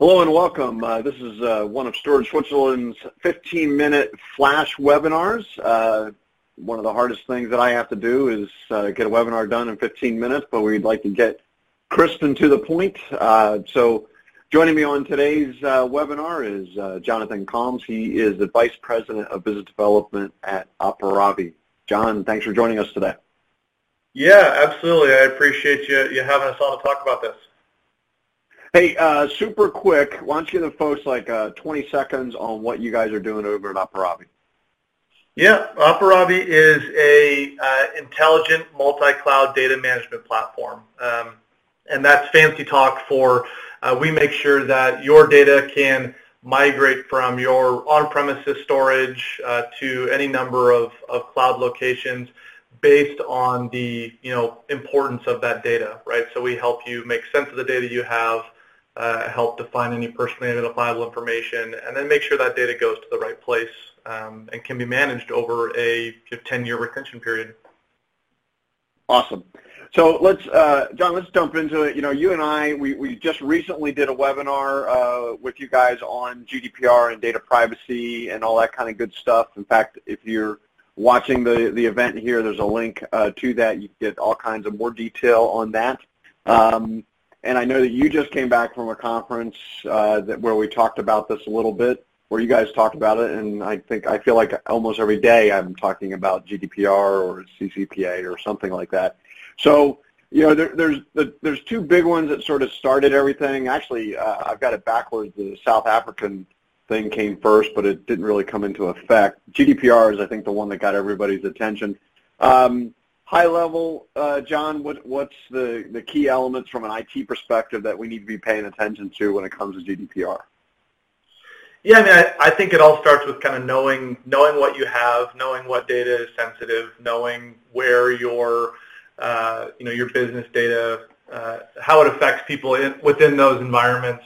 Hello and welcome. Uh, this is uh, one of Storage Switzerland's 15-minute flash webinars. Uh, one of the hardest things that I have to do is uh, get a webinar done in 15 minutes, but we'd like to get crisp and to the point. Uh, so joining me on today's uh, webinar is Jonathan Calmes. He is the Vice President of Business Development at Aparavi. John, thanks for joining us today. Yeah, absolutely. I appreciate you, you having us on to talk about this. Hey, uh, super quick, why don't you give the folks like uh, 20 seconds on what you guys are doing over at Aparavi? Yeah, Aparavi is a uh, intelligent multi-cloud data management platform. Um, and that's fancy talk for uh, we make sure that your data can migrate from your on-premises storage uh, to any number of, of cloud locations based on the you know importance of that data, right? So we help you make sense of the data you have, uh, help define any personally identifiable information, and then make sure that data goes to the right place um, and can be managed over a 10-year retention period. Awesome. So let's, uh, John, let's jump into it. You know, you and I, we, we just recently did a webinar uh, with you guys on GDPR and data privacy and all that kind of good stuff. In fact, if you're watching the, the event here, there's a link uh, to that. You get all kinds of more detail on that. Um, and I know that you just came back from a conference uh, that where we talked about this a little bit, where you guys talked about it, and I think I feel like almost every day I'm talking about GDPR or CCPA or something like that. So you know, there, there's the, there's two big ones that sort of started everything. Actually, uh, I've got it backwards. The South African thing came first, but it didn't really come into effect. GDPR is, I think, the one that got everybody's attention. Um, high level, uh, John, what, what's the, the key elements from an IT perspective that we need to be paying attention to when it comes to GDPR? Yeah, I mean, I, I think it all starts with kind of knowing knowing what you have, knowing what data is sensitive, knowing where your uh, you know your business data, uh, how it affects people in, within those environments,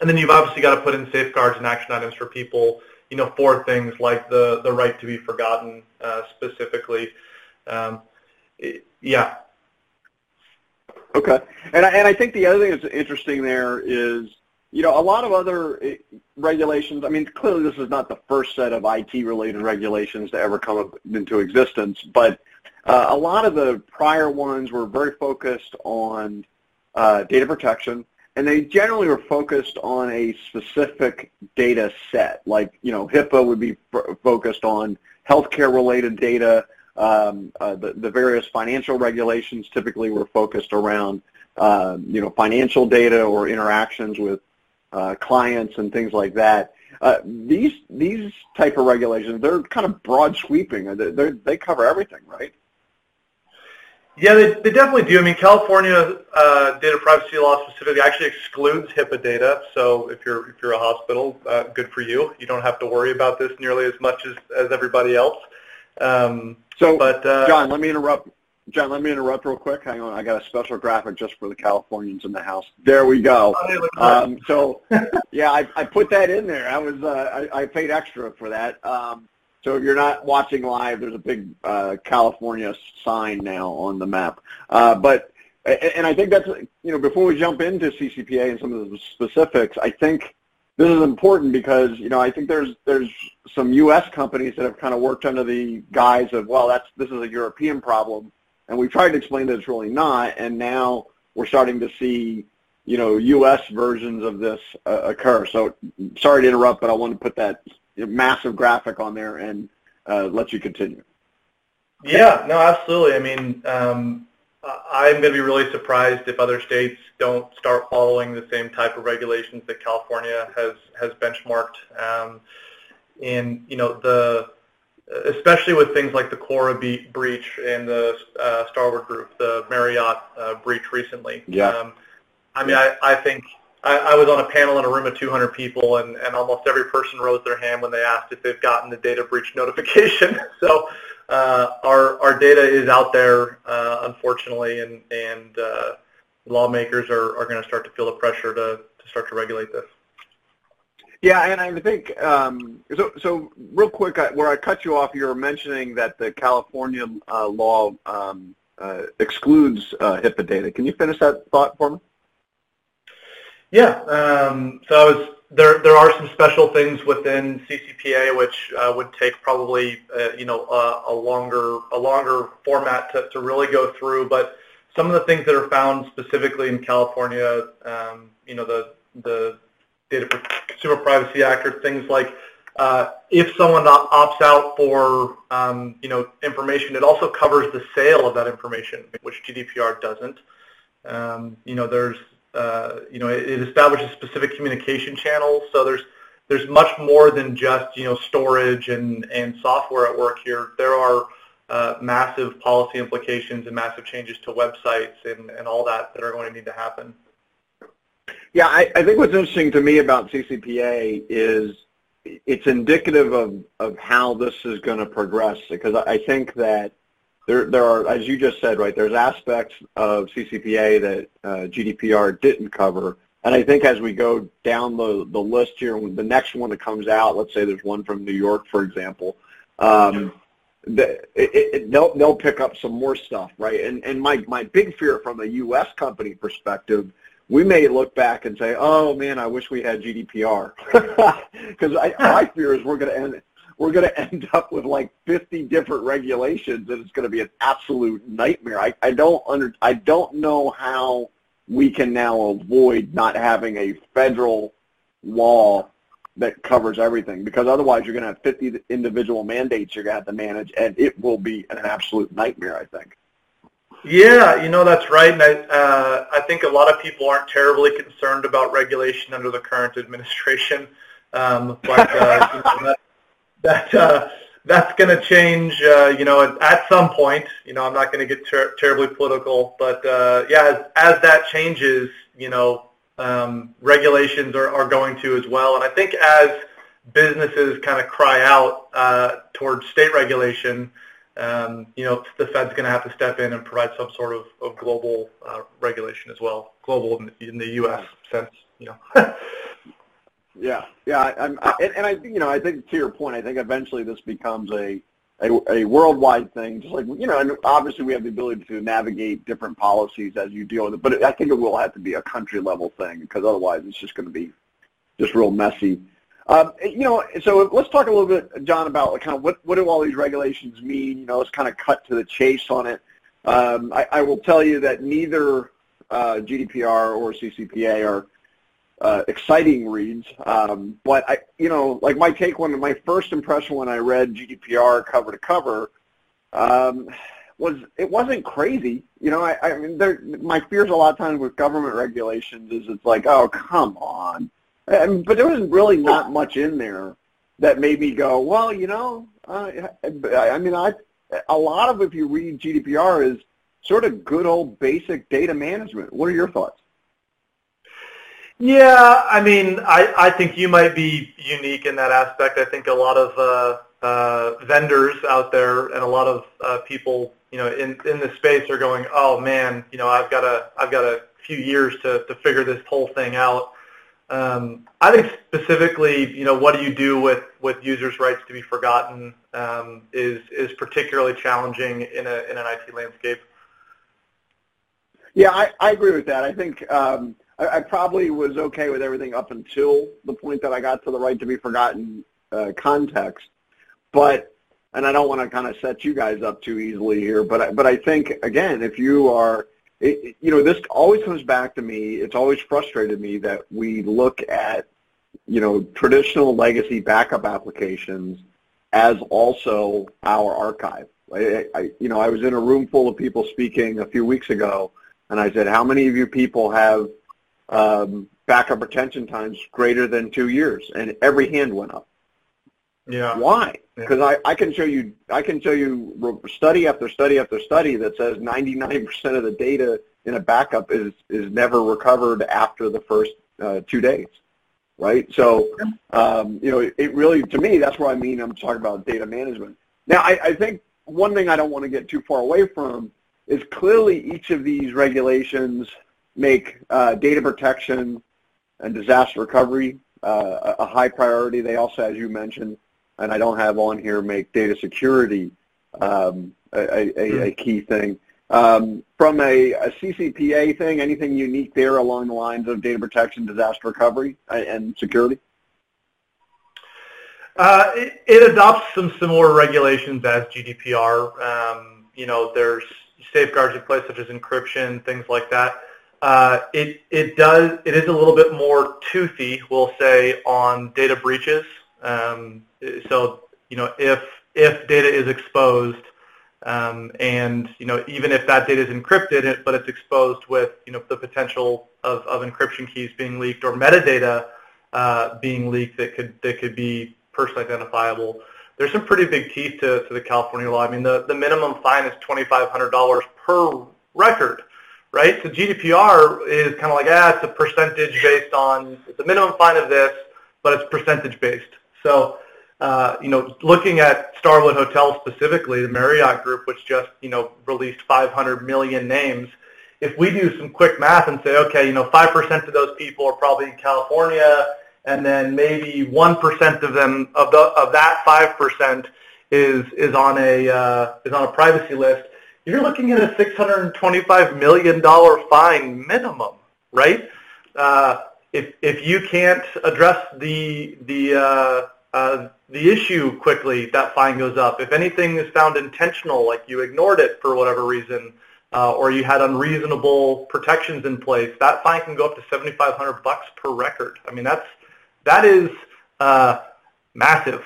and then you've obviously got to put in safeguards and action items for people, you know, for things like the the right to be forgotten uh, specifically. Um, yeah. Okay, and I, and I think the other thing that's interesting there is, you know, a lot of other eh, regulations. I mean, clearly this is not the first set of IT-related regulations to ever come into existence, but uh, a lot of the prior ones were very focused on uh, data protection, and they generally were focused on a specific data set. Like, you know, HIPAA would be f- focused on healthcare-related data. Um, uh, the, the various financial regulations typically were focused around, uh, you know, financial data or interactions with uh, clients and things like that. Uh, these these type of regulations, they're kind of broad sweeping. They they cover everything, right? Yeah, they, they definitely do. I mean, California uh, data privacy law specifically actually excludes HIPAA data. So if you're if you're a hospital, uh, good for you. You don't have to worry about this nearly as much as, as everybody else. Um, so, but uh, John, let me interrupt. John, let me interrupt real quick. Hang on, I got a special graphic just for the Californians in the house. There we go. Um, so, yeah, I, I put that in there. I was uh, I, I paid extra for that. Um, so if you're not watching live, there's a big uh, California sign now on the map. Uh, but and I think that's you know before we jump into CCPA and some of the specifics, I think this is important because you know I think there's there's some U.S. companies that have kind of worked under the guise of well that's this is a European problem, and we've tried to explain that it's really not, and now we're starting to see you know U.S. versions of this uh, occur. So sorry to interrupt, but I want to put that massive graphic on there and uh, let you continue. Yeah, no, absolutely. I mean, um, I'm going to be really surprised if other states don't start following the same type of regulations that California has has benchmarked. Um, and you know, the especially with things like the Quora breach and the uh, Starwood Group, the Marriott uh, breach recently. Yeah. Um, I mean, I, I think I, I was on a panel in a room of 200 people, and, and almost every person rose their hand when they asked if they've gotten the data breach notification. so uh, our our data is out there, uh, unfortunately, and and uh, lawmakers are, are going to start to feel the pressure to, to start to regulate this. Yeah, and I think um, so. So real quick, where I cut you off, you were mentioning that the California uh, law um, uh, excludes uh, HIPAA data. Can you finish that thought for me? Yeah. Um, so there there are some special things within CCPA which uh, would take probably uh, you know a longer a longer format to, to really go through. But some of the things that are found specifically in California, um, you know the the Data Consumer Privacy Act are things like uh, if someone opts out for um, you know information, it also covers the sale of that information, which GDPR doesn't. Um, you know, there's uh, you know, it, it, establishes specific communication channels. So there's there's much more than just you know storage and and software at work here. There are uh, massive policy implications and massive changes to websites and, and all that that are going to need to happen. Yeah, I, I think what's interesting to me about CCPA is it's indicative of, of how this is going to progress because I think that there, there are, as you just said, right, there's aspects of CCPA that uh, GDPR didn't cover. And I think as we go down the, the list here, the next one that comes out, let's say there's one from New York, for example, um, the, it, it, they'll, they'll pick up some more stuff, right? And, and my, my big fear from a U.S. company perspective, we may look back and say, oh, man, I wish we had GDPR. Because my fear is we're going to end we're going to end up with like 50 different regulations, and it's going to be an absolute nightmare. I, I don't under, I don't know how we can now avoid not having a federal law that covers everything because otherwise you're going to have 50 individual mandates you're going to have to manage and it will be an absolute nightmare I think. Yeah, you know that's right, and I, uh, I think a lot of people aren't terribly concerned about regulation under the current administration, um, but uh, you know, that, that uh, that's going to change, uh, you know, at, at some point. You know, I'm not going to get ter- terribly political, but uh, yeah, as, as that changes, you know, um, regulations are, are going to as well. And I think as businesses kind of cry out uh, towards state regulation, um, you know, the Fed's going to have to step in and provide some sort of, of global uh, regulation as well, global in in the U.S. sense, you know. Yeah, yeah, I'm, I, and, and I, you know, I think to your point, I think eventually this becomes a, a a worldwide thing. Just like you know, and obviously we have the ability to navigate different policies as you deal with it, but I think it will have to be a country level thing because otherwise it's just going to be just real messy. Um, you know, so let's talk a little bit, John, about kind of what what do all these regulations mean? You know, let's kind of cut to the chase on it. Um, I, I will tell you that neither uh, GDPR or CCPA are uh, exciting reads. Um, but I, you know, like my take one, my first impression when I read GDPR cover to cover um, was it wasn't crazy. You know, I, I mean, there, my fears a lot of times with government regulations is it's like, oh, come on. I but there was really not much in there that made me go, well, you know, uh, I mean, I a lot of if you read GDPR is sort of good old basic data management. What are your thoughts? Yeah, I mean, I, I think you might be unique in that aspect. I think a lot of uh, uh, vendors out there and a lot of uh, people, you know, in in the space are going, oh man, you know, I've got a I've got a few years to to figure this whole thing out. Um, I think specifically, you know, what do you do with with users' rights to be forgotten um, is is particularly challenging in a in an IT landscape. Yeah, I, I agree with that. I think. Um, I, I probably was okay with everything up until the point that I got to the right to be forgotten uh, context. But and I don't want to kind of set you guys up too easily here, but I, but I think again, if you are, it, you know, this always comes back to me. It's always frustrated me that we look at, you know, traditional legacy backup applications as also our archive. I, I, you know, I was in a room full of people speaking a few weeks ago, and I said, "How many of you people have um, backup retention times greater than two years, and every hand went up. Yeah. Why? Because yeah. I, I can show you I can show you study after study after study that says 99% of the data in a backup is is never recovered after the first uh, two days, right? So, um, you know, it, it really to me that's what I mean. I'm talking about data management. Now, I, I think one thing I don't want to get too far away from is clearly each of these regulations make uh, data protection and disaster recovery uh, a high priority. They also, as you mentioned, and I don't have on here, make data security um, a, a, a, key thing. Um, from a, a, CCPA thing, anything unique there along the lines of data protection, disaster recovery, uh, and security? Uh, it, it, adopts some similar regulations as GDPR. Um, you know, there's safeguards in place such as encryption, things like that. Uh, it it does it is a little bit more toothy, we'll say, on data breaches. Um, so you know, if if data is exposed, um, and you know, even if that data is encrypted, but it's exposed with you know the potential of, of encryption keys being leaked or metadata uh, being leaked that could that could be personally identifiable. There's some pretty big teeth to, to the California law. I mean, the, the minimum fine is $2,500 per record, right? So GDPR is kind of like, ah, it's a percentage based on, it's a minimum fine of this, but it's percentage based. So uh, you know, looking at Starwood Hotels specifically, the Marriott Group, which just, you know, released 500 million names, if we do some quick math and say, okay, you know, 5% of those people are probably in California, and then maybe 1% of them, of, the, of that 5% is, is, on a, uh, is on a privacy list, you're looking at a $625 million fine minimum, right? Uh, if, if you can't address the, the, uh, uh, the issue quickly, that fine goes up. If anything is found intentional, like you ignored it for whatever reason, uh, or you had unreasonable protections in place, that fine can go up to 7,500 bucks per record. I mean, that's that is uh, massive.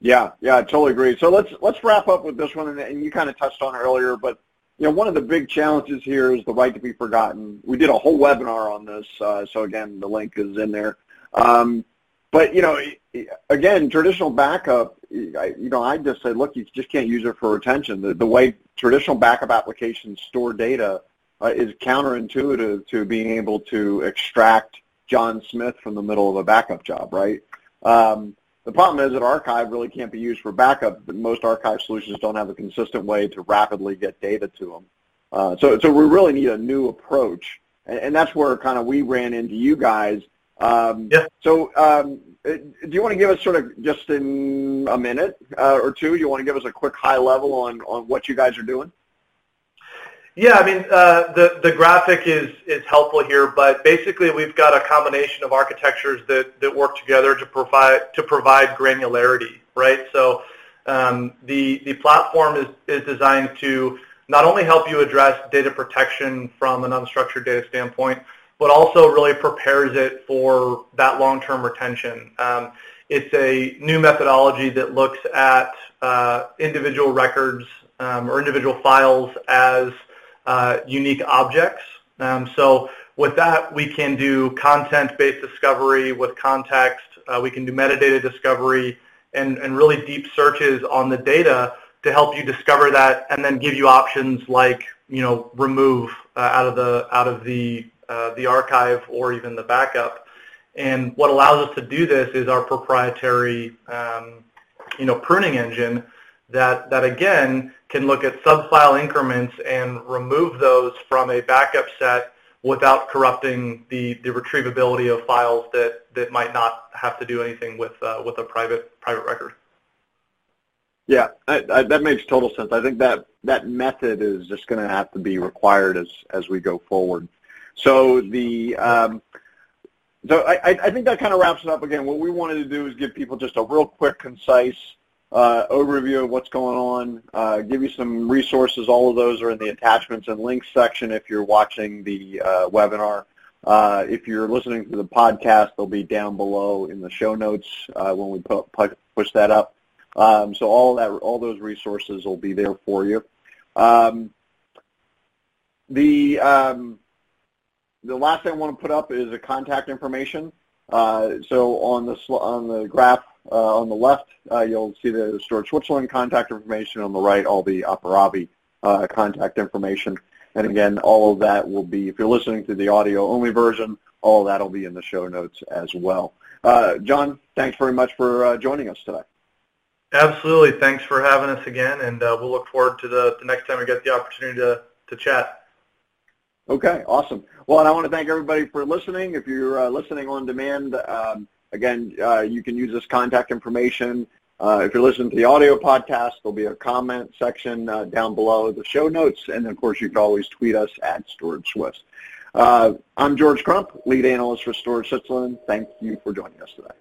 Yeah, yeah, I totally agree. So let's let's wrap up with this one, and you kind of touched on earlier, but you know, one of the big challenges here is the right to be forgotten. We did a whole webinar on this, uh, so again, the link is in there. Um, but you know, again, traditional backup, you know, I just said, look, you just can't use it for retention. The, the way traditional backup applications store data uh, is counterintuitive to being able to extract John Smith from the middle of a backup job, right? Um, the problem is that archive really can't be used for backup. But most archive solutions don't have a consistent way to rapidly get data to them. Uh, so, so we really need a new approach, and, and that's where kind of we ran into you guys um, yeah. So um, uh, do you want to give us sort of just in a minute uh, or two, do you want to give us a quick high level on, on what you guys are doing? Yeah, I mean, uh, the, the graphic is, is helpful here, but basically we've got a combination of architectures that, that work together to provide, to provide granularity, right? So um, the, the platform is, is designed to not only help you address data protection from an unstructured data standpoint, but also really prepares it for that long-term retention. Um, it's a new methodology that looks at uh, individual records um, or individual files as uh, unique objects. Um, so with that, we can do content-based discovery with context. Uh, we can do metadata discovery and, and really deep searches on the data to help you discover that and then give you options like, you know, remove uh, out of the out of the uh, the archive or even the backup. And what allows us to do this is our proprietary, um, you know, pruning engine that, that again can look at subfile increments and remove those from a backup set without corrupting the, the retrievability of files that, that might not have to do anything with, uh, with a private, private record. Yeah, I, I, that makes total sense. I think that that method is just going to have to be required as as we go forward. So the um, so I, I think that kind of wraps it up. Again, what we wanted to do is give people just a real quick, concise uh, overview of what's going on. Uh, give you some resources. All of those are in the attachments and links section if you're watching the uh, webinar. Uh, if you're listening to the podcast, they'll be down below in the show notes uh, when we pu- pu- push that up. Um, so all that, all those resources will be there for you. Um, the um, the last thing I want to put up is a contact information. Uh, so on the on the graph on the left, uh, you'll see the Storage Switzerland contact information. On the right, all the Aparavi uh, contact information. And again, all of that will be, if you're listening to the audio-only version, all that will be in the show notes as well. Uh, John, thanks very much for uh, joining us today. Absolutely. Thanks for having us again, and we'll look forward to the, the next time we get the opportunity to, to chat. Okay, awesome. Well, and I want to thank everybody for listening. If you're uh, listening on demand, um, again, uh, you can use this contact information Uh, if you're listening to the audio podcast, there'll be a comment section uh, down below the show notes, and of course, you can always tweet us at Storage Swiss. Uh, I'm George Crump, lead analyst for Storage Switzerland. Thank you for joining us today.